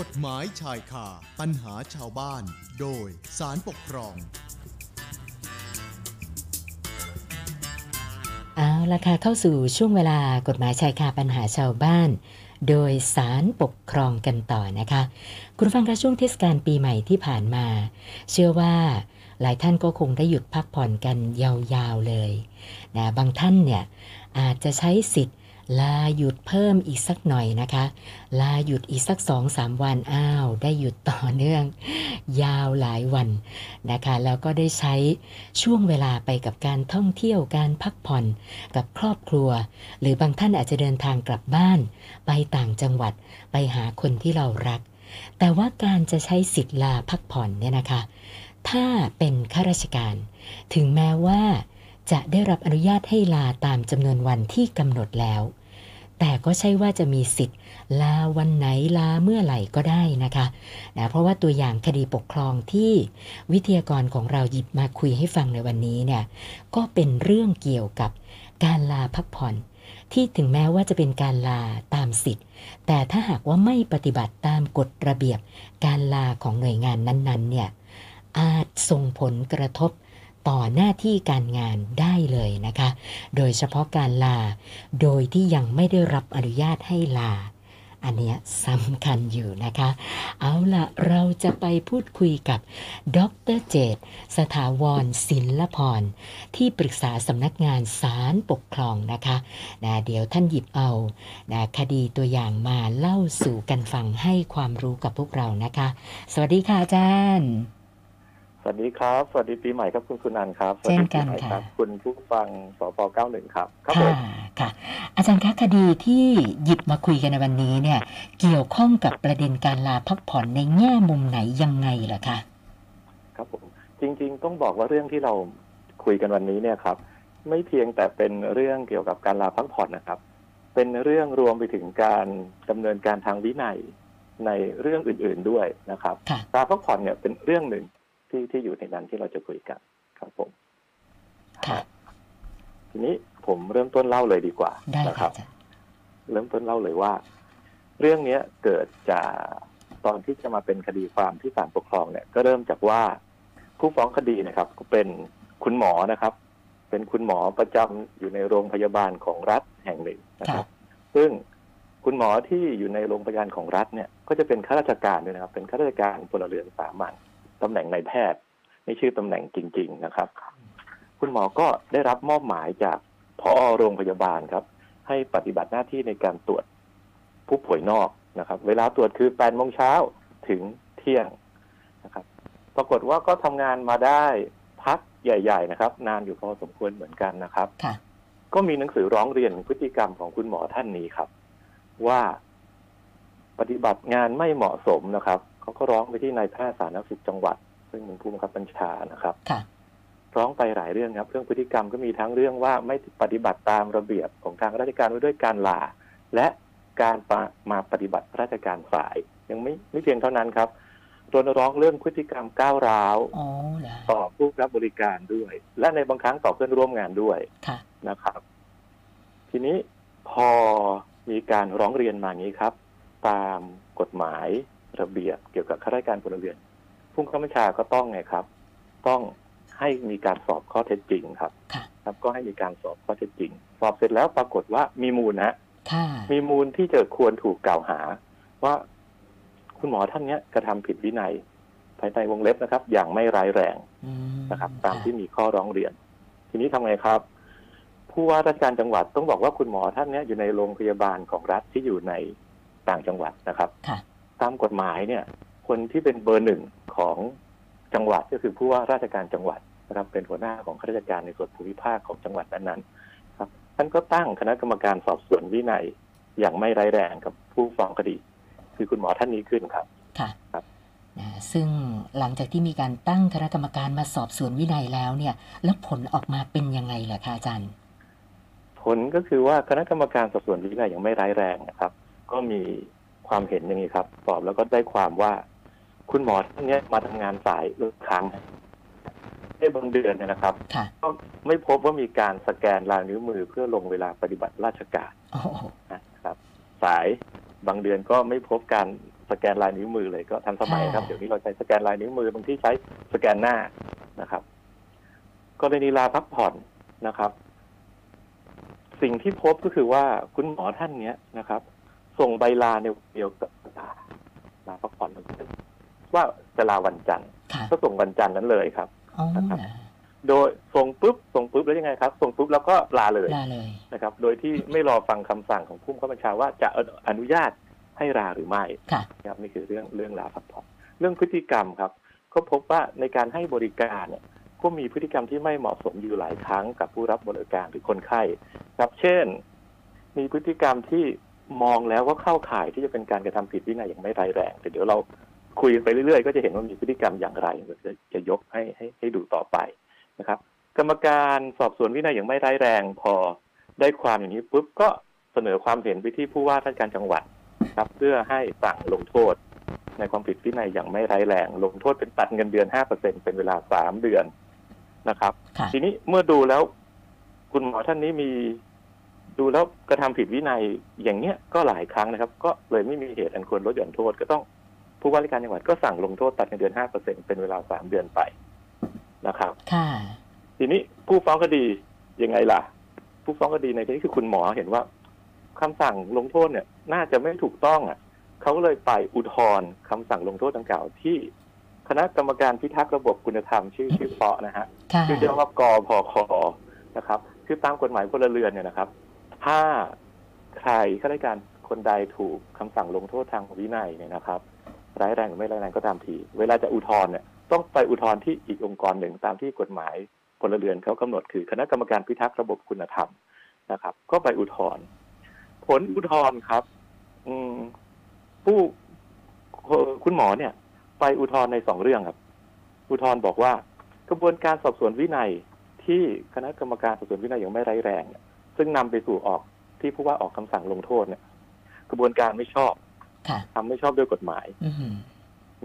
กฎหมายชายคาปัญหาชาวบ้าน โดยสารปกครอง เอาละค่ะเข้าสู่ช่วงเวลากฎหมายชายคาปัญหาชาวบ้าน โดยสารปกครองกันต่อนะคะ คุณฟังคะช่วงเทศกาลปีใหม่ที่ผ่านมา เชื่อว่าหลายท่านก็คงได้หยุดพักผ่อนกันยาวๆเลยนะบางท่านเนี่ยอาจจะใช้สิทธิ์ ลาหยุดเพิ่มอีกสักหน่อยนะคะ ลาหยุดอีกสักสองสามวันอ้าว ได้หยุดต่อเนื่อง ยาวหลายวันนะคะ แล้วก็ได้ใช้ช่วงเวลาไปกับการท่องเที่ยวการพักผ่อนกับครอบครัว หรือบางท่านอาจจะเดินทางกลับบ้าน ไปต่างจังหวัดไปหาคนที่เรารัก แต่ว่าการจะใช้สิทธิ์ลาพักผ่อนเนี่ยนะคะ ถ้าเป็นข้าราชการ ถึงแม้ว่า จะได้รับอนุญาตให้ลาตามจำนวนวันที่กำหนดแล้ว แต่ก็ใช่ว่าจะมีสิทธิ์ ลาวันไหนลาเมื่อไหร่ก็ได้นะคะนะเพราะว่าตัวอย่างคดีปกครองที่วิทยากรของเราหยิบมาคุยให้ฟังในวันนี้เนี่ยก็เป็นเรื่องเกี่ยวกับการลาพักผ่อนที่ถึงแม้ว่าจะเป็นการลาตามสิทธิ์ แต่ถ้าหากว่าไม่ปฏิบัติตามกฎระเบียบ การลาของหน่วยงานนั้นๆเนี่ยอาจส่งผลกระทบ ต่อหน้าที่การงานได้เลยนะคะ โดยเฉพาะการลา โดยที่ยังไม่ได้รับอนุญาตให้ลา อันนี้สำคัญอยู่นะคะ เอาละเราจะไปพูดคุยกับ ดรเจต สถาวรศิลพร ที่ปรึกษาสำนักงานศาลปกครองนะคะนะเดี๋ยวท่านหยิบเอานะคดีตัวอย่างมาเล่าสู่กันฟังให้ความรู้กับพวกเรานะคะ สวัสดีค่ะอาจารย์ สวัสดีครับ สวัสดีปีใหม่ครับคุณคุณนันท์ครับสวัสเช่ดีนกันปีใหม่ค่ะครับคุณผู้ฟังสพ91 ครับ ครับผค่ะมค่ะ อาจารย์คะคดีที่หยิบมาคุยกันในวันนี้เนี่ย เกี่ยวข้องกับประเด็นการลาพักผ่อนในแง่มุมไหนยังไงเหรอคะ ครับผม จริง ๆ ต้องบอกว่าเรื่องที่เราคุยกันวันนี้เนี่ยครับ ไม่เพียงแต่เป็นเรื่องเกี่ยวกับการลาพักผ่อนนะครับ เป็นเรื่องรวมไปถึงการดำเนินการทางวินัยในเรื่องอื่น ๆด้วยนะครับค่ะลาพักผ่อนเนี่ยเป็นเรื่องหนึ่ง ที่ที่อยู่ในนั้นที่เราจะคุยกันครับผมค่ะทีนี้ผมเริ่มต้นเล่าเลยดีกว่าได้นะคค่ะรับอาจารย์เริ่มต้นเล่าเลยว่า เรื่องเนี้ยเกิดจากตอนที่จะมาเป็นคดีความที่ศาลปกครองเนี่ย ก็เริ่มจากว่าผู้ฟ้องคดีนะครับ ก็เป็นคุณหมอนะครับ เป็นคุณหมอประจำอยู่ในโรงพยาบาลของรัฐแห่งหนึ่งนะครับ ซึ่งคุณหมอที่อยู่ในโรงพยาบาลของรัฐเนี่ย ก็จะเป็นข้าราชการด้วยนะครับ เป็นข้าราชการพลเรือนสามัญ ตำแหน่งนายแพทย์ไม่ชื่อตำแหน่งจริง ๆ นะครับ คุณหมอก็ได้รับมอบหมายจากพอโรงพยาบาลครับ ให้ปฏิบัติหน้าที่ในการตรวจผู้ป่วยนอกนะครับ เวลาตรวจคือ8โมงเช้าถึงเที่ยงนะครับ ปรากฏว่าก็ทำงานมาได้พักใหญ่ ๆ นะครับ นานอยู่พอสมควรเหมือนกันนะครับค่ะก็มีหนังสือร้องเรียนพฤติกรรมของคุณหมอท่านนี้ครับ ว่าปฏิบัติงานไม่เหมาะสมนะครับ เขาก็ร้องไปที่นายแพทย์สาธารณสุขจังหวัด ซึ่งเป็นผู้บังคับบัญชานะครับค่ะร้องไปหลายเรื่องครับ เรื่องพฤติกรรมก็มีทั้งเรื่องว่าไม่ปฏิบัติตามระเบียบของทางราชการไว้ด้วยการลาและการปะมาปฏิบัติราชการสาย ยังไม่ไม่เพียงเท่านั้นครับรณรงค์เรื่องพฤติกรรมก้าวร้าวอ๋อเหรอต่อผู้รับบริการด้วย และในบางครั้งต่อเพื่อนร่วมงานด้วยค่ะนะครับ ทีนี้พอมีการร้องเรียนมาอย่างนี้ครับ ตามกฎหมาย ระเบียบเกี่ยวกับข้าราชการพลเรือนผู้ข้าราชการก็ต้องไงครับ ต้องให้มีการสอบข้อเท็จจริงครับค่ะครับก็ให้มีการสอบข้อเท็จจริง สอบเสร็จแล้วปรากฏว่ามีมูลนะค่ะมีมูลที่จะควรถูกกล่าวหา ว่าคุณหมอท่านเนี้ยกระทำผิดวินัย ภายในวงเล็บนะครับ อย่างไม่ร้ายแรงอืมนะครับ ตามที่มีข้อร้องเรียน ทีนี้ทำไงครับ ผู้ว่าราชการจังหวัดต้องบอกว่าคุณหมอท่านเนี้ยอยู่ในโรงพยาบาลของรัฐที่อยู่ในต่างจังหวัดนะครับค่ะ ตามกฎหมายเนี่ย คนที่เป็นเบอร์หนึ่งของจังหวัดก็คือผู้ว่าราชการจังหวัดนะครับ เป็นหัวหน้าของข้าราชการในส่วนภูมิภาคของจังหวัดนั้นๆครับท่านก็ตั้งคณะกรรมการสอบสวนวินัยอย่างไม่ร้ายแรงกับผู้ฟ้องคดี คือคุณหมอท่านนี้ขึ้นครับค่ะครับนะซึ่งหลังจากที่มีการตั้งคณะกรรมการมาสอบสวนวินัยแล้วเนี่ย แล้วผลออกมาเป็นยังไงล่ะคะอาจารย์ ผลก็คือว่าคณะกรรมการสอบสวนวินัยอย่างไม่ร้ายแรงนะครับ ก็มี ความเห็นอย่างนี้ครับ สอบแล้วก็ได้ความว่าคุณหมอท่านเนี้ยมาทำงานสายเลือกครั้งในบางเดือนเนยนะครับค่ะก็ไม่พบว่ามีการสแกนลายนิ้วมือเพื่อลงเวลาปฏิบัติราชการโอ้โหนะครับ สายบางเดือนก็ไม่พบการสสแกนลายนิ้วมือเลยก็ทันสมัยครับค่ะเดี๋ยวนี้เราใช้สแกนลายนิ้วมือบางที่ใช้สแกนหน้านะครับกรณีลาพักผ่อนนะครับ สิ่งที่พบก็คือว่าคุณหมอท่านเนี้ยนะครับ ส่งใบลาในวันเดียวกับลาลาพักผ่อนว่าจะลาวันจันทร์ค่ะก็ส่งวันจันทร์นั้นเลยครับอ๋อนะครับโดยส่งปุ๊บส่งปุ๊บแล้วยังไงครับ ส่งปุ๊บแล้วก็ลาเลยลาเลยนะครับ โดยที่ไม่รอฟังคำสั่งของผู้บังคับบัญชาว่าจะอนุญาตให้ลาหรือไม่ค่ะนะครับนี่คือเรื่องเรื่องลาพักผ่อนเรื่องพฤติกรรมครับ ก็พบว่าในการให้บริการเนี่ยก็มีพฤติกรรมที่ไม่เหมาะสมอยู่หลายครั้งกับผู้รับบริการหรือคนไข้ครับ เช่น มีพฤติกรรมที่ มองแล้วว่าเข้าข่ายที่จะเป็นการกระทำผิดวินัยอย่างไม่ร้ายแรงแต่เดี๋ยวเราคุยไปเรื่อยๆ ก็จะเห็นว่ามีพฤติกรรมอย่างไรจะจะยกให้ให้ให้ดูต่อไปนะครับ กรรมการสอบสวนวินัยอย่างไม่ร้ายแรง พอได้ความอย่างนี้ปุ๊บก็เสนอความเห็นไปที่ผู้ว่าราชการจังหวัดครับ เพื่อให้สั่งลงโทษ ในความผิดวินัยอย่างไม่ร้ายแรง ลงโทษเป็นตัดเงินเดือนห้าเปอร์เซ็นเป็นเวลาสามเดือนนะครับค่ะทีนี้เมื่อดูแล้ว คุณหมอท่านนี้มี ดูแล้วกระทำผิดวินัยอย่างเนี้ยก็หลายครั้งนะครับ ก็เลยไม่มีเหตุอันควรลดหย่อนโทษก็ต้องผู้ว่าราชการจังหวัดก็สั่งลงโทษตัดเงินเดือนห้าเปอร์เซ็นเป็นเวลาสามเดือนไปนะครับค่ะทีนี้ผู้ฟ้องคดียังไงล่ะ ผู้ฟ้องคดีในที่นี้คือคุณหมอเห็นว่าคำสั่งลงโทษเนี่ย น่าจะไม่ถูกต้องอะเขาก็เลยไปอุทธรณ์คำสั่งลงโทษดังกล่าวที่คณะกรรมการพิทักษ์ระบบคุณธรรมชื่อชื่อเพาะนะฮะค่ะชื่อเรียกว่ากพคนะครับ คือตามกฎหมายพลเรือนเนี่ยนะครับ ถ้าใครข้าราชการคนใดถูกคำสั่งลงโทษทางวินัยเนี่ยนะครับ ร้ายแรงหรือไม่ร้ายแรงก็ตามที เวลาจะอุทธรณ์เนี่ยต้องไปอุทธรณ์ที่อีกองค์กรหนึ่งตามที่กฎหมายพลเรือนเขากำหนดคือคณะกรรมการพิทักษ์ระบบคุณธรรมนะครับ ก็ไปอุทธรณ์ผลอุทธรณ์ครับ อืมผู้คุณหมอเนี่ย ไปอุทธรณ์ในสองเรื่องครับ อุทธรณ์บอกว่ากระบวนการสอบสวนวินัยที่คณะกรรมการสอบสวนวินัยอย่างไม่ร้ายแรงเนี่ย ซึ่งนำไปสู่ออกที่ผู้ว่าออกคำสั่งลงโทษเนี่ย กระบวนการไม่ชอบค่ะทำไม่ชอบด้วยกฎหมายอืม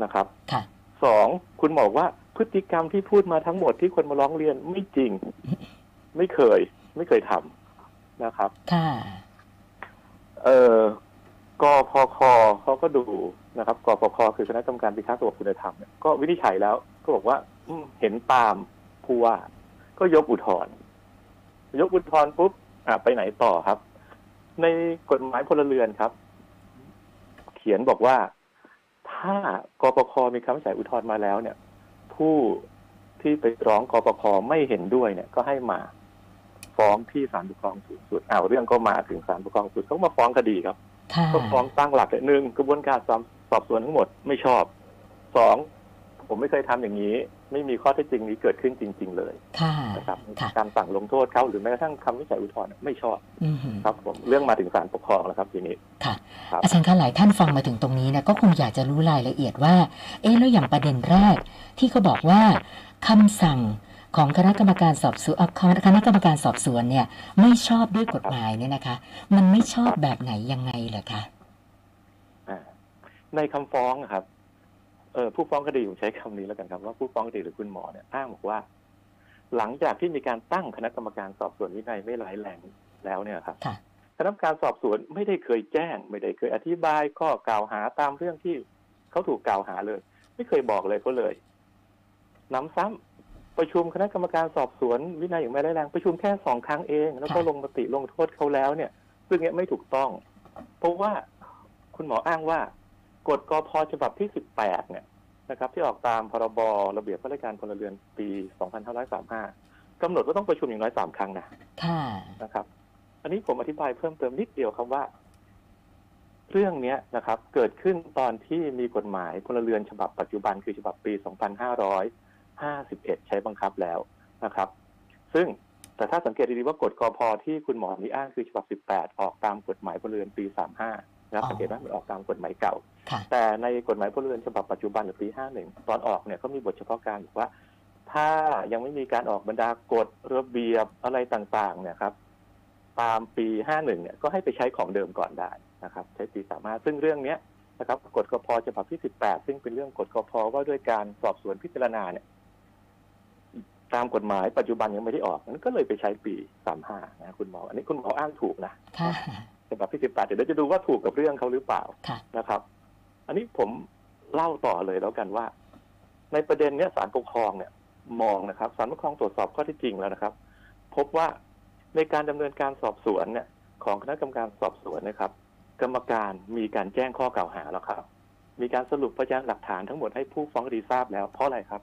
นะครับค่ะสองคุณบอกว่าพฤติกรรมที่พูดมาทั้งหมดที่คนมาร้องเรียนไม่จริง ไม่เคย ไม่เคยทำนะครับค่ะเออกพคเขาก็ดูนะครับกพคคือคณะกรรมการพิทักษ์ระบบคุณธรรมเนี่ยก็วินิจฉัยแล้ว ก็บอกว่าอืมเห็นตามผู้ว่า ก็ยกอุทธรณ์ยกอุทธรณ์ปุ๊บ อะไปไหนต่อครับ ในกฎหมายพลเรือนครับ เขียนบอกว่า ถ้ากปคมีคำวินิจฉัยอุทธรณ์มาแล้วเนี่ย ผู้ที่ไปร้องกปคไม่เห็นด้วยเนี่ย ก็ให้มาฟ้องที่ศาลปกครองสูงสุดอ้าวเรื่องก็มาถึงศาลปกครองสูงสุดเขามาฟ้องคดีครับค่ะก็ฟ้องตั้งหลักเลยหนึ่งกระบวนการสอบสอบสวนทั้งหมดไม่ชอบสองผมไม่เคยทำอย่างนี้ ไม่มีข้อเท็จจริงนี้เกิดขึ้นจริง ๆ เลยค่ะนะครับค่ะการสั่งลงโทษเขาหรือแม้กระทั่งคำวินิจฉัยอุทธรณ์ไม่ชอบอืมครับผมเรื่องมาถึงศาลปกครองแล้วครับทีนี้ค่ะครับอาจารย์คะหลายท่านฟังมาถึงตรงนี้เนี่ยก็คงอยากจะรู้รายละเอียดว่า เอ๊ะแล้วอย่างประเด็นแรก ที่เขาบอกว่าคำสั่งของคณะกรรมการสอบสวนเอ่อคณะคณะกรรมการสอบสวนเนี่ย ไม่ชอบด้วยกฎหมายเนี่ยนะคะ มันไม่ชอบแบบไหนยังไงเหรอคะอ่าในคำฟ้องอะครับ เออผู้ฟ้องคดีผมใช้คำนี้แล้วกันครับว่าผู้ฟ้องคดีหรือคุณหมอเนี่ยอ้างบอกว่า หลังจากที่มีการตั้งคณะกรรมการสอบสวนวินัยไม่ร้ายแรงแล้วเนี่ยครับค่ะคณะกรรมการสอบสวนไม่ได้เคยแจ้ง ไม่ได้เคยอธิบายข้อกล่าวหาตามเรื่องที่เขาถูกกล่าวหาเลย ไม่เคยบอกเลยเขาเลยน้ำซ้ำประชุมคณะกรรมการสอบสวนวินัยอย่างไม่ร้ายแรงประชุมแค่สองครั้งเอง แล้วก็ค่ะลงมติลงโทษเขาแล้วเนี่ย ซึ่งเนี้ยไม่ถูกต้อง เพราะว่าคุณหมออ้างว่า กฎกพฉบับที่ 18 เนี่ยนะครับที่ออกตามพรบระเบียบข้าราชการพลเรือนปี 2535กำหนดว่าต้องประชุมอย่างน้อยสามครั้งนะค่ะนะครับ อันนี้ผมอธิบายเพิ่มเติมนิดเดียวครับว่า เรื่องเนี้ยนะครับ เกิดขึ้นตอนที่มีกฎหมายพลเรือนฉบับปัจจุบันคือฉบับปี 2551 ใช้บังคับแล้วนะครับ ซึ่งแต่ถ้าสังเกตดีๆว่ากฎกพที่คุณหมอนี้อ้างคือฉบับ 18 ออกตามกฎหมายพลเรือนปี 35 นะครับอ๋อสังเกตว่ามันออกตามกฎหมายเก่าค่ะแต่ในกฎหมายพลเรือนฉบับปัจจุบันหรือปี 51 ตอนออกเนี่ยก็มีบทเฉพาะการบอกว่า ถ้ายังไม่มีการออกบรรดากฎระเบียบอะไรต่างๆ เนี่ยครับ ตามปี 51 เนี่ยก็ให้ไปใช้ของเดิมก่อนได้นะครับ ใช้ปี35ซึ่งเรื่องเนี้ยนะครับกฎกพฉบับที่ 18 ซึ่งเป็นเรื่องกฎกพว่าด้วยการสอบสวนพิจารณาเนี่ยตามกฎหมายปัจจุบันยังไม่ได้ออกนั้นก็เลยไปใช้ปี 35 นะคุณหมอ อันนี้คุณหมออ้างถูกนะค่ะ ฉบับที่ 18 เดี๋ยวเราจะดูว่าถูกกับเรื่องเขาหรือเปล่าค่ะนะครับ อันนี้ผมเล่าต่อเลยแล้วกันว่า ในประเด็นเนี้ยศาลปกครองเนี่ย มองนะครับศาลปกครองตรวจสอบข้อเที่จริงแล้วนะครับ พบว่าในการดำเนินการสอบสวนเนี่ยของคณะกรรมการสอบสวนนะครับ กรรมการมีการแจ้งข้อกล่าวหาแล้วครับ มีการสรุปพยานหลักฐานทั้งหมดให้ผู้ฟ้องคดีทราบแล้วเพราะอะไรครับ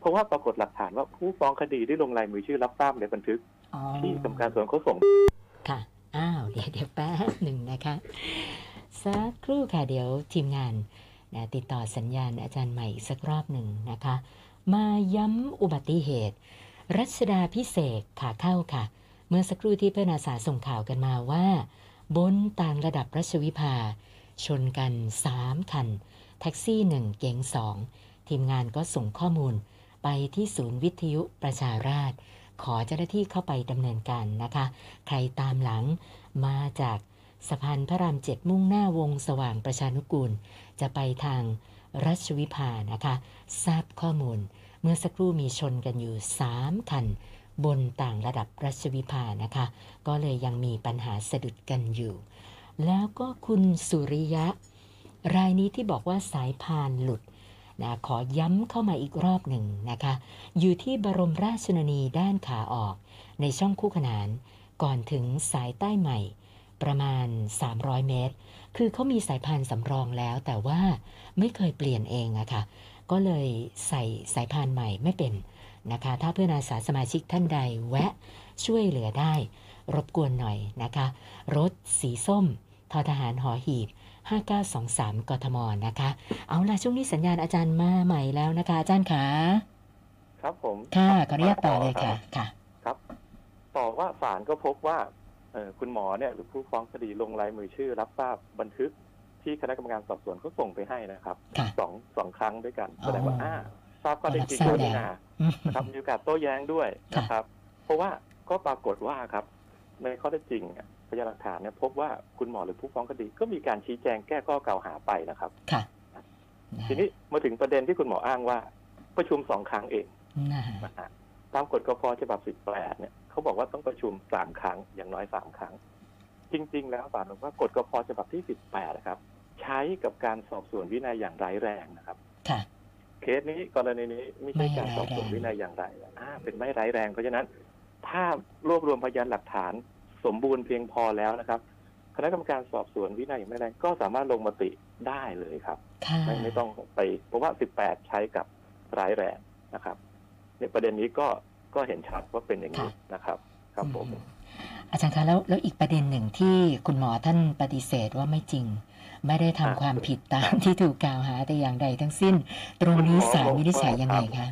เพราะว่าปรากฏหลักฐานว่าผู้ฟ้องคดีได้ลงลายมือชื่อรับทราบในบันทึกอ๋อที่กรรมการสวนเขาส่งค่ะ อ้าวเดี๋ยวเดี๋ยวแป๊บหนึ่งนะคะสักครู่ค่ะเดี๋ยวทีมงานนะติดต่อสัญญาณอาจารย์ใหม่อีกสักรอบหนึ่งนะคะ มาย้ำอุบัติเหตุ รัชดาพิเศษขาเข้าค่ะ เมื่อสักครู่ที่เพื่อนอาสาส่งข่าวกันมาว่า บนต่างระดับรัชวิภา ชนกัน 3 คัน แท็กซี่ 1 เก๋ง2 ทีมงานก็ส่งข้อมูลไปที่ศูนย์วิทยุประชาราษฎร ขอเจ้าหน้าที่เข้าไปดำเนินการนะคะ ใครตามหลังมาจากสะพานพระรามเจ็ดมุ่งหน้าวงสว่างประชานุกูล จะไปทางรัชวิภานะคะ ทราบข้อมูล เมื่อสักครู่มีชนกันอยู่ 3 คัน บนต่างระดับรัชวิภานะคะ ก็เลยยังมีปัญหาสะดุดกันอยู่ แล้วก็คุณสุริยะ รายนี้ที่บอกว่าสายพานหลุด นะขอย้ำเข้ามาอีกรอบหนึ่งนะคะ อยู่ที่บรมราชชนนีด้านขาออก ในช่องคู่ขนาน ก่อนถึงสายใต้ใหม่ ประมาณ 300 เมตร คือเขามีสายพานสำรองแล้ว แต่ว่าไม่เคยเปลี่ยนเองอะค่ะ ก็เลยใส่สายพานใหม่ไม่เป็นนะคะ ถ้าเพื่อนอาสาสมาชิกท่านใดแวะช่วยเหลือได้ รบกวนหน่อยนะคะ รถสีส้มทอทหารหอหีบ 5923 กทมนะคะ เอาล่ะช่วงนี้สัญญาณอาจารย์มาใหม่แล้วนะคะ อาจารย์ขาครับผมค่ะขออนุญาตต่อเลยค่ะค่ะ ครับ ต่อว่าศาลก็พบว่าเอ่อคุณหมอเนี่ยหรือผู้ฟ้องคดีลงลายมือชื่อ รับทราบบันทึกที่คณะกรรมการสอบสวนเขาส่งไปให้นะครับค่ะสองสองครั้งด้วยกันอ๋อแสดงว่าอ่าทราบข้อเท็จจริงรับทราบด้วยแล้วนะนะครับมีโอกาสโต้แย้งด้วยนะครับ เพราะว่าก็ปรากฏว่าครับ ในข้อเท็จจริงเนี่ย พยานหลักฐานเนี่ยพบว่าคุณหมอหรือผู้ฟ้องคดีก็มีการชี้แจงแก้ข้อกล่าวหาไปนะครับ ค่ะ ทีนี้มาถึงประเด็นที่คุณหมออ้างว่า ประชุมสองครั้งเองนะฮะนะฮะตามกฎกพฉบับ18เนี่ยเขาบอกว่าต้องประชุมสามครั้งอย่างน้อยสามครั้ง จริง ๆ แล้วศาลบอกว่ากฎกพฉบับที่18นะครับ ใช้กับการสอบสวนวินัยอย่างร้ายแรงนะครับ ค่ะเคสนี้กรณีนี้ไม่ใช่การสอบสวนวินัยอย่างไรอ่าเป็นไม่ร้ายแรงเพราะฉะนั้น ถ้ารวบรวมพยานหลักฐาน สมบูรณ์เพียงพอแล้วนะครับ คณะกรรมการสอบสวนวินัยอย่างไม่แรงก็สามารถลงมติได้เลยครับค่ะไม่ไม่ต้องไป เพราะว่า 18 ใช้กับร้ายแรงนะครับ ในประเด็นนี้ก็ก็เห็นชัดว่าเป็นอย่างนี้นะครับ ครับผมอืมอาจารย์คะแล้วแล้วอีกประเด็นหนึ่งที่คุณหมอท่านปฏิเสธว่าไม่จริง ไม่ได้ทำอะความผิดตามที่ถูกกล่าวหาแต่อย่างใดทั้งสิ้น ตรงนี้คุณหมอศาลวินิจฉัยบอกว่ายังไงคะ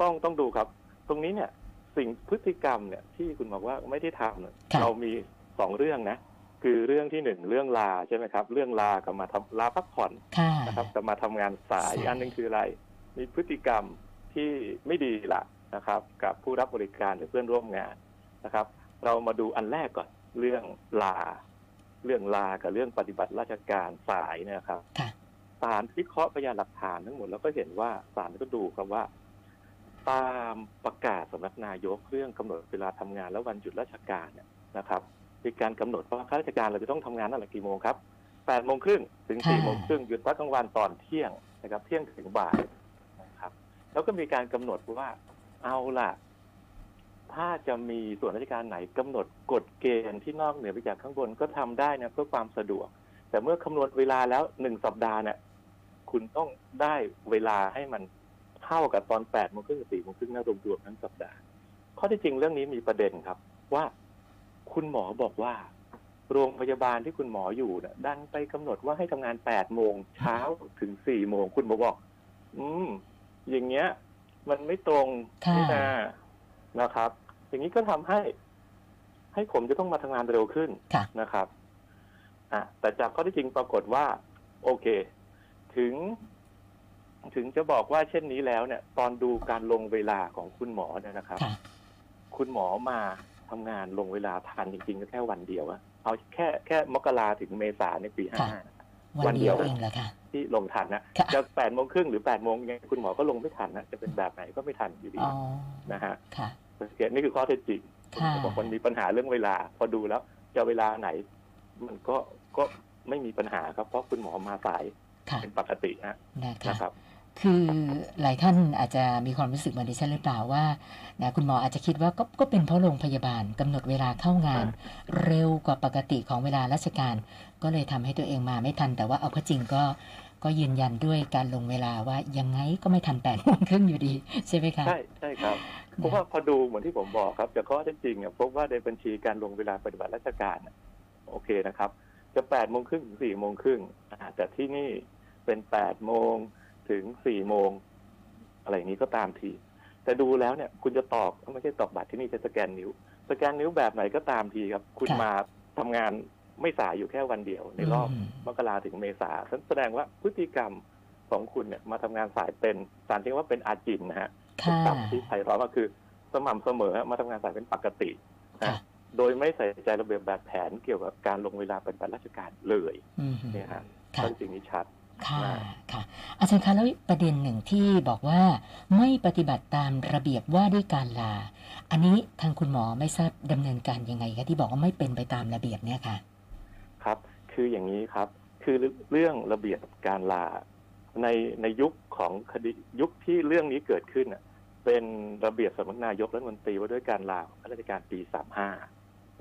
ต้องต้องดูครับ ตรงนี้เนี่ย สิ่งพฤติกรรมเนี่ยที่คุณบอกว่าไม่ได้ทำเนี่ยค่ะ เรามีสองเรื่องนะ คือเรื่องที่หนึ่งเรื่องลาใช่ไหมครับ เรื่องลากับมาทำลาพักผ่อนค่ะ นะครับกับมาทำงานสายสายอันหนึงคืออะไร มีพฤติกรรมที่ไม่ดีละนะครับ กับผู้รับบริการหรือเพื่อนร่วมงานนะครับ เรามาดูอันแรกก่อนเรื่องลา เรื่องลากับเรื่องปฏิบัติราชการสายเนยนะครับ ค่ะ ศาลวิเคราะห์พยานหลักฐานทั้งหมดแล้วก็เห็นว่าศาลก็ดูครับว่า ตามประกาศสำนักนายกเรื่องกำหนดเวลาทำงานและวันหยุดราชการเนี่ยนะครับมีการกำหนดว่าข้าราชการเราจะต้องทำงานตั้งแต่กี่โมงครับแปดโมงครึ่งถึงสี่โมงครึ่งหยุดพักกลางวันตอนเที่ยงนะครับ เที่ยงถึงบ่ายนะครับ แล้วก็มีการกำหนดว่าเอาล่ะ ถ้าจะมีส่วนราชการไหนกำหนดกฎเกณฑ์ที่นอกเหนือไปจากข้างบนก็ทำได้นะเพื่อความสะดวก แต่เมื่อคำนวณเวลาแล้วหนึ่งสัปดาห์เนี่ยคุณต้องได้เวลาให้มัน เท่ากับตอนแปดโมงครึ่งกับสี่โมงครึ่งนะรวมๆทั้งสัปดาห์ ข้อที่จริงเรื่องนี้มีประเด็นครับ ว่าคุณหมอบอกว่า โรงพยาบาลที่คุณหมออยู่เนี่ยดันไปกำหนดว่าให้ทำงานแปดโมงเช้าถึงสี่โมงคุณหมอบอก อืม อย่างเงี้ย มันไม่ตรงค่ะนี่นานะครับ อย่างนี้ก็ทำให้ ให้ผมจะต้องมาทำงานเร็วขึ้นค่ะนะครับอะแต่จากข้อที่จริงปรากฏว่า โอเค ถึง ถึงจะบอกว่าเช่นนี้แล้วเนี่ย ตอนดูการลงเวลาของคุณหมอเนี่ยนะครับ ค่ะ คุณหมอมาทำงานลงเวลาทันจริงๆก็แค่วันเดียวอะเอาแค่แค่มกราถึงเมษาในปีห้าค่ะวันเดียวเองเหรอคะ ที่ลงทันนะค่ะ จะแปดโมงครึ่งหรือแปดโมงยังไงคุณหมอก็ลงไม่ทันนะจะเป็นแบบไหนก็ไม่ทันอยู่ดีอ๋อ นะฮะค่ะนี่คือข้อเท็จจริงผมค่ะจะบอกมันมีปัญหาเรื่องเวลา พอดูแล้วจะเวลาไหน มันก็ก็ไม่มีปัญหาครับเพราะคุณหมอมาสายค่ะ เป็นปกติฮะนะคะ นะครับ คือหลายท่านอาจจะมีความรู้สึกเหมือนดิฉันหรือเปล่าว่านะคุณหมออาจจะคิดว่าก็ก็เป็นเพราะโรงพยาบาลกำหนดเวลาเข้างาน เร็วกว่าปกติของเวลาราชการ ก็เลยทำให้ตัวเองมาไม่ทัน แต่ว่าเอาเข้อจริงก็ก็ยืนยันด้วยการลงเวลาว่ายังไงก็ไม่ทันแปดโมงครึ่งอยู่ดีใช่ไหมคะใช่ใช่ครับเพราะว่าพอดูเหมือนที่ผมบอกครับจากข้อเท็จจริงเนี่ยพบว่าในบัญชีการลงเวลาปฏิบัติราชการน่ะโอเคนะครับ จะแปดโมงครึ่งถึงสี่โมงครึ่งอ่าแต่ที่นี่เป็นแปดโมง ถึงสี่โมงอะไรอย่างนี้ก็ตามที แต่ดูแล้วเนี่ย คุณจะตอกไม่ใช่ตอกบัตรที่นี่จะสแกนนิ้ว สแกนนิ้วแบบไหนก็ตามทีครับ คุณค่ะมาทำงานไม่สายอยู่แค่วันเดียว ในรอบอืมมกราถึงเมษาแสดงว่าพฤติกรรมของคุณเนี่ยมาทำงานสายเป็นสารที่ว่าเป็นอาจินนะฮะเป็นค่ะศัพท์ที่ไพเราะก็คือสม่ำเสมอมาทำงานสายเป็นปกติค่ะนะโดยไม่ใส่ใจระเบียบแบบแผนเกี่ยวกับการลงเวลาเป็นบัตรราชการเลยอืมเนี่ยฮะค่ะก็สิ่งนี้ชัด ค่ะว่าค่ะ อาจารย์คะแล้วประเด็นหนึ่งที่บอกว่าไม่ปฏิบัติตามระเบียบว่าด้วยการลา อันนี้ทางคุณหมอไม่ทราบดำเนินการยังไงคะที่บอกว่าไม่เป็นไปตามระเบียบเนี่ยค่ะ ครับ คืออย่างนี้ครับ คือเรื่องระเบียบการลา ในในยุคของคดียุคที่เรื่องนี้เกิดขึ้นน่ะเป็นระเบียบสำนักนายกรัฐมนตรีว่าด้วยการลาของข้าราชการปีสามห้า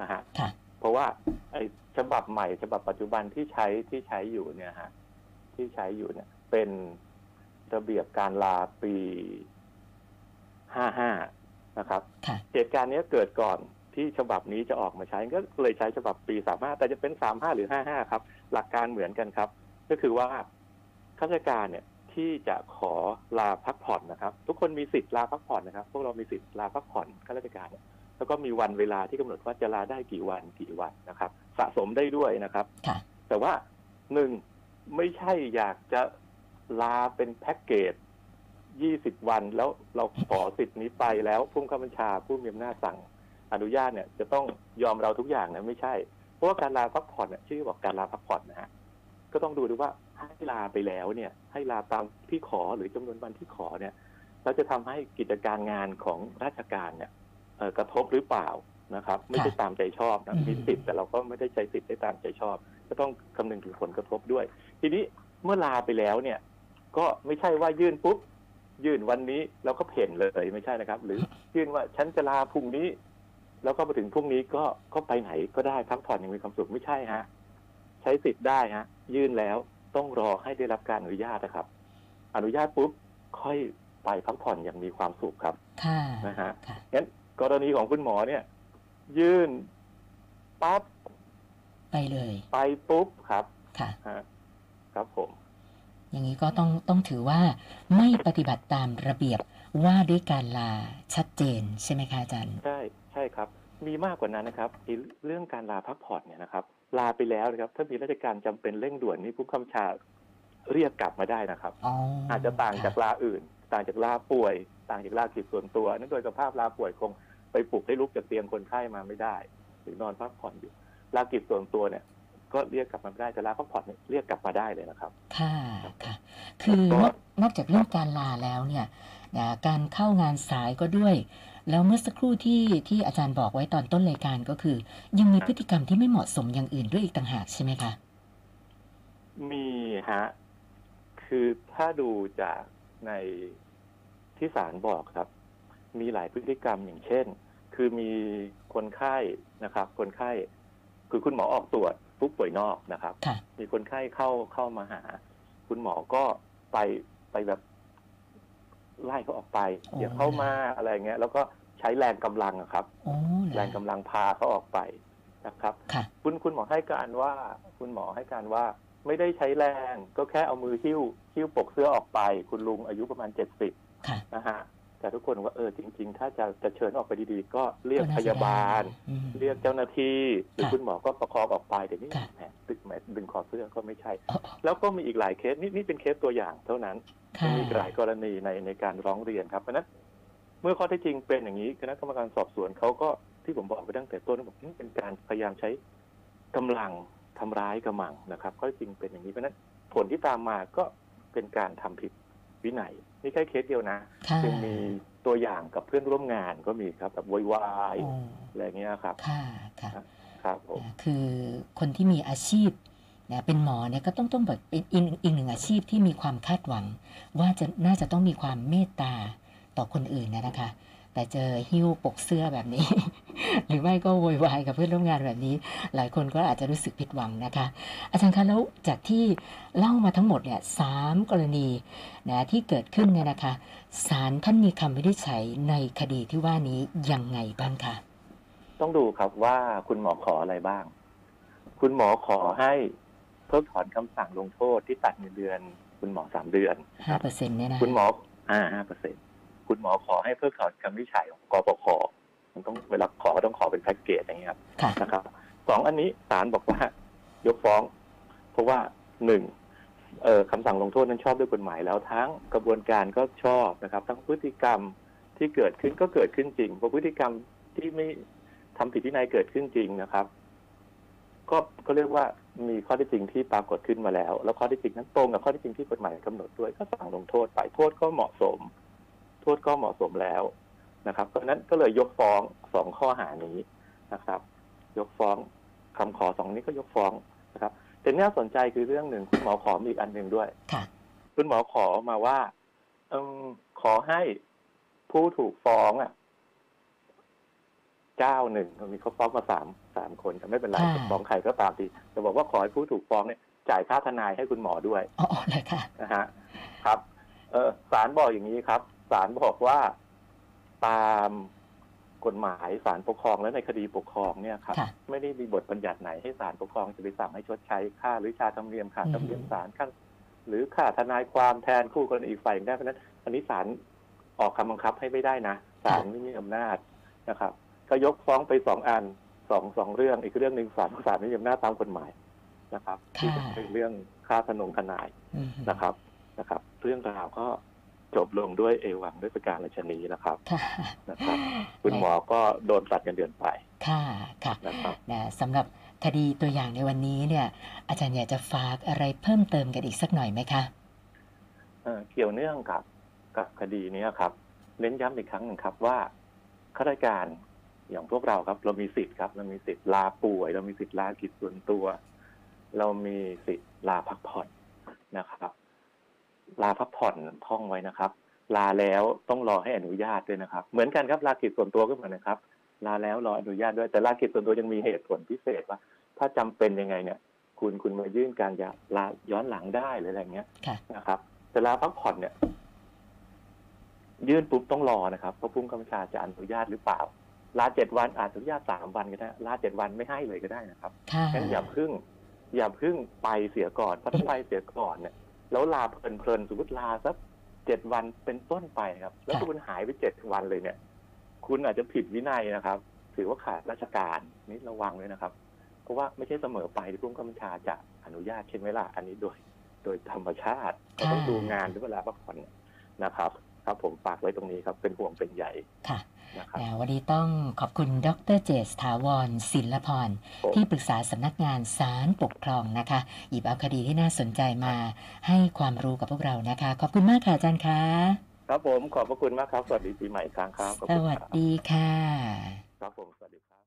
นะฮะค่ะเพราะว่าไอ้ฉบับใหม่ฉบับปัจจุบันที่ใช้ที่ใช้อยู่เนี่ยฮะ ที่ใช้อยู่เนี่ย เป็นระเบียบการลาปีห้าห้านะครับค่ะเหตุการณ์เนี้ยเกิดก่อนที่ฉบับนี้จะออกมาใช้ก็เลยใช้ฉบับปีสามห้าแต่จะเป็นสามห้าหรือห้าห้าครับ หลักการเหมือนกันครับ ก็คือว่าข้าราชการเนี่ยที่จะขอลาพักผ่อนนะครับ ทุกคนมีสิทธิ์ลาพักผ่อนนะครับ พวกเรามีสิทธิ์ลาพักผ่อนข้าราชการเนี่ยแล้วก็มีวันเวลาที่กำหนดว่าจะลาได้กี่วันกี่วันนะครับ สะสมได้ด้วยนะครับค่ะแต่ว่าหนึ่ง ไม่ใช่อยากจะลาเป็นแพ็กเกจยี่สิบวันแล้วเราขอสิทธิ์นี้ไปแล้วผู้บังคับบัญชาผู้มีอำนาจสั่งอนุญาตเนี่ย จะต้องยอมเราทุกอย่างนะไม่ใช่ เพราะว่าการลาพักผ่อนเนี่ยชื่อบอกการลาพักผ่อนนะฮะก็ต้องดูดูว่าให้ลาไปแล้วเนี่ย ให้ลาตามที่ขอหรือจำนวนวันที่ขอเนี่ยเราจะทำให้กิจการงานของราชการเนี่ยเอ่อกระทบหรือเปล่านะครับ ไม่ใช่ตามใจชอบนะมีสิทธิ์แต่เราก็ไม่ได้ใช้สิทธิ์ได้ตามใจชอบ ก็ต้องคำนึงถึงผลกระทบด้วย ทีนี้เมื่อลาไปแล้วเนี่ย ก็ไม่ใช่ว่ายื่นปุ๊บยื่นวันนี้แล้วก็เพ่นเลยไม่ใช่นะครับ หรือยื่นว่าฉันจะลาพรุ่งนี้ แล้วก็มาถึงพรุ่งนี้ก็ก็ไปไหนก็ได้พักผ่อนอย่างมีความสุขไม่ใช่ฮะ ใช้สิทธิ์ได้ฮะ ยื่นแล้วต้องรอให้ได้รับการอนุญาตนะครับ อนุญาตปุ๊บค่อยไปพักผ่อนอย่างมีความสุขครับค่ะนะฮะค่ะงั้นกรณีของคุณหมอเนี่ย ยื่นปั๊บไปเลย ไปปุ๊บครับ ค่ะฮะ ครับผม อย่างนี้ก็ต้องต้องถือว่าไม่ปฏิบัติตามระเบียบว่าด้วยการลาชัดเจนใช่ไหมคะอาจารย์ใช่ใช่ครับ มีมากกว่านั้นนะครับไอ้เรื่องการลาพักผ่อนเนี่ยนะครับ ลาไปแล้วนะครับ ถ้ามีราชการจำเป็นเร่งด่วนนี่ผู้กำชาเรียกกลับมาได้นะครับอ๋ออาจจะต่างจากค่ะลาอื่น ต่างจากลาป่วย ต่างจากลากิจส่วนตัวนั่นโดยสภาพลาป่วยคงไปปลุกให้ลุกจากเตียงคนไข้มาไม่ได้ หรือนอนพักผ่อนอยู่ลากิจส่วนตัวเนี่ย ก็เรียกกลับมาไม่ได้แต่ลาพักผ่อนเนี่ยเรียกกลับมาได้เลยนะครับ ค่ะค่ะคือนอกนอกจากเรื่องการลาแล้วเนี่ยนะการเข้างานสายก็ด้วย แล้วเมื่อสักครู่ที่ที่อาจารย์บอกไว้ตอนต้นรายการก็คือ ยังมีพฤติกรรมที่ไม่เหมาะสมอย่างอื่นด้วยอีกต่างหากใช่ไหมคะ มีฮะคือถ้าดูจากในที่ศาลบอกครับ มีหลายพฤติกรรมอย่างเช่น คือมีคนไข้นะครับ คนไข้คือคุณหมอออกตรวจ ผู้ป่วยนอกนะครับค่ะมีคนไข้เข้าเข้ามาหา คุณหมอก็ไปไปแบบไล่เขาออกไปอ๋ออย่าเข้ามาอะไรเงี้ย แล้วก็ใช้แรงกำลังอะครับโอ้เหอแรงกำลังพาเขาออกไปนะครับค่ะคุณคุณหมอให้การว่า คุณหมอให้การว่า ไม่ได้ใช้แรงก็แค่เอามือหิ้วหิ้วปกเสื้อออกไป คุณลุงอายุประมาณเจ็ดสิบค่ะนะฮะ แต่ทุกคนว่าเออจริง ๆ ถ้าจะจะเชิญออกไปดีๆ ก็เรียกก็น่พยาบาลอืมเรียกเจ้าหน้าที่หรือค่ะคุณหมอก็ประคองออกไปแต่นี่ค่ะแหมดึงแหมดึงคอเสื้อก็ไม่ใช่อ๋อแล้วก็มีอีกหลายเคสนี่นี่เป็นเคสตัวอย่างเท่านั้นค่ะมีอีกหลายกรณีในในการร้องเรียนครับเพราะฉะนั้นเมื่อข้อเท็จจริงเป็นอย่างนี้คณะกรรมการสอบสวนเขาก็ที่ผมบอกไปตั้งแต่ต้นบอกนี่เป็นการพยายามใช้กำลังทำร้ายกำลังนะครับ ข้อเท็จจริงเป็นอย่างนี้เพราะฉะนั้นผลที่ตามมาก็เป็นการทำผิดวินัย นี่แค่เคสเดียวนะค่ะจึงมีตัวอย่างกับเพื่อนร่วมงานก็มีครับแบบโวยวายโอ้อะไรเงี้ยครับ ค่ะค่ะ ครับผมคือคนที่มีอาชีพนะเป็นหมอเนี่ยก็ต้องต้องแบบเป็นอีกอีกหนึ่งอาชีพที่มีความคาดหวัง ว่าจะน่าจะต้องมีความเมตตาต่อคนอื่นนะนะคะ แต่เจอหิ้วปกเสื้อแบบนี้ หรือไม่ก็โวยวายกับเพื่อนร่วมงานแบบนี้ หลายคนก็อาจจะรู้สึกผิดหวังนะคะ อาจารย์คะแล้วจากที่เล่ามาทั้งหมดเนี่ยสามกรณีนะที่เกิดขึ้นเนี่ยนะคะศาลท่านมีคำวินิจฉัยในคดีที่ว่านี้ยังไงบ้างคะต้องดูครับว่าคุณหมอขออะไรบ้าง คุณหมอขอให้เพิกถอนคำสั่งลงโทษที่ตัดเงินเดือน คุณหมอสามเดือนนะคห้ารับเปอร์เซ็นต์เนี่ยนะคุณหมออ่าห้าเปอร์เซ็นคุณหมอขอให้เพิกถอนคำวินิจฉัยของกปค มันต้องเวลาขอก็ต้องขอเป็นแพ็กเกจอย่างเงี้ยครับค่ะนะครับสองอันนี้ศาลบอกว่ายกฟ้อง เพราะว่าหนึ่งเอ่อคำสั่งลงโทษนั้นชอบด้วยกฎหมายแล้วทั้งกระบวนการก็ชอบนะครับ ทั้งพฤติกรรมที่เกิดขึ้นก็เกิดขึ้นจริงเพราะพฤติกรรมที่ไม่ทำผิดที่นายเกิดขึ้นจริงนะครับ ก็ก็เรียกว่ามีข้อที่จริงที่ปรากฏขึ้นมาแล้ว แล้วข้อที่จริงนั้นตรงกับข้อที่จริงที่กฎหมายกำหนดด้วยก็สั่งลงโทษไปโทษก็เหมาะสม โทษก็เหมาะสมแล้ว นะครับ เพราะฉะนั้นก็เลยยกฟ้องสองข้อหานี้นะครับ ยกฟ้องคำขอสองนี้ก็ยกฟ้องนะครับแต่น่าสนใจคือเรื่องหนึ่งคุณหมอขอมีอีกอันหนึ่งด้วยค่ะคุณหมอขอมาว่าเอมขอให้ผู้ถูกฟ้องอะเจ้าหนึ่งมีเขาฟ้องมาสามสามคนแต่ไม่เป็นไรค่ะจะฟ้องใครก็ตามทีแต่บอกว่าขอให้ผู้ถูกฟ้องเนี่ยจ่ายค่าทนายให้คุณหมอด้วยอ๋อเลยค่ะนะฮะครับ เออศาลบอกอย่างนี้ครับศาลบอกว่า ตามกฎหมายศาลปกครองและในคดีปกครองเนี่ยครับ ค่ะ ไม่ได้มีบทบัญญัติไหนให้ศาลปกครองจะไปสั่งให้ชดใช้ค่าหรือชาธรรมเนียมค่าอืมธรรมเนียมศาลค่าหรือค่าทนายความแทนคู่กรณีอีกฝ่ายหนึ่งได้เพราะฉะนั้นอันนี้ศาลออกคำบังคับให้ไม่ได้นะศาลไม่มีอำนาจนะครับ ก็ยกฟ้องไปสองอันสองสองเรื่องอีกเรื่องหนึ่งศาลศาลไม่มีอำนาจตามกฎหมายนะครับที่ค่ะ เป็นเรื่องค่าทนงทนาย อืม นะครับนะครับ เรื่องราวก็ จบลงด้วยเอวังด้วยประการราชนีนะครับค่ะนะครับ คุณหมอก็โดนตัดเงินเดือนไป ค่ะค่ะนะครับนะสำหรับคดีตัวอย่างในวันนี้เนี่ย อาจารย์อยากจะฝากอะไรเพิ่มเติมกันอีกสักหน่อยไหมคะเอ่อเกี่ยวเนื่องกับกับคดีนี้ครับเน้นย้ำอีกครั้งหนึ่งครับว่าข้าราชการอย่างพวกเราครับ เรามีสิทธิ์ครับ เรามีสิทธิ์ลาป่วย เรามีสิทธิ์ลากิจส่วนตัว เรามีสิทธิ์ลาพักผ่อนนะครับ ลาพักผ่อนท่องไว้นะครับ ลาแล้วต้องรอให้อนุญาตด้วยนะครับ เหมือนกันครับลากิจส่วนตัวก็เหมือนนะครับ ลาแล้วรออนุญาตด้วยแต่ลากิจส่วนตัวยังมีเหตุผลพิเศษว่า ถ้าจำเป็นยังไงเนี่ย คุณคุณมายื่นการยาลาย้อนหลังได้หรืออะไรเงี้ยค่ะนะครับ แต่ลาพักผ่อนเนี่ย ยื่นปุ๊บต้องรอนะครับเพราะผู้กำกับชาจะอนุญาตหรือเปล่าลาเจ็ดวันอาจจะอนุญาตสามวันก็ได้ลาเจ็ดวันไม่ให้เลยก็ได้นะครับค่ะงั้นอย่าพึ่ง อย่าพึ่งไปเสียก่อนเพราะถ้าไปเสียก่อนเนี่ย แล้วลาเพลินๆสมมติลาสักเจ็ดวันเป็นต้นไปครับ แล้วคุณหายไปเจ็ดวันเลยเนี่ย คุณอาจจะผิดวินัยนะครับ ถือว่าขาดราชการนี่ระวังเลยนะครับ เพราะว่าไม่ใช่เสมอไปที่ผู้กำกับชาจะอนุญาตเช่นเวลาอันนี้โดยโดยธรรมชาติเราต้องดูงานด้วยเวลาพักผ่อนนะครับ ครับผมฝากไว้ตรงนี้ครับเป็นห่วงเป็นใยค่ะ นะครับนะวันนี้ต้องขอบคุณดรเจษฐาวรศิลพรผมที่ปรึกษาสำนักงานศาลปกครองนะคะ หยิบเอาคดีที่น่าสนใจมาให้ความรู้กับพวกเรานะคะ ขอบคุณมากค่ะอาจารย์คะครับผมขอบพระคุณมากครับ สวัสดีปีใหม่อีกครั้งครับขอบสคุณวัสครับดีค่ะ ครับผมสวัสดีครับ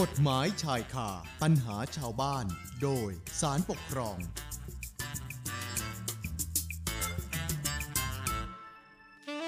กฎหมายชายคาปัญหาชาวบ้าน โดยสารปกครอง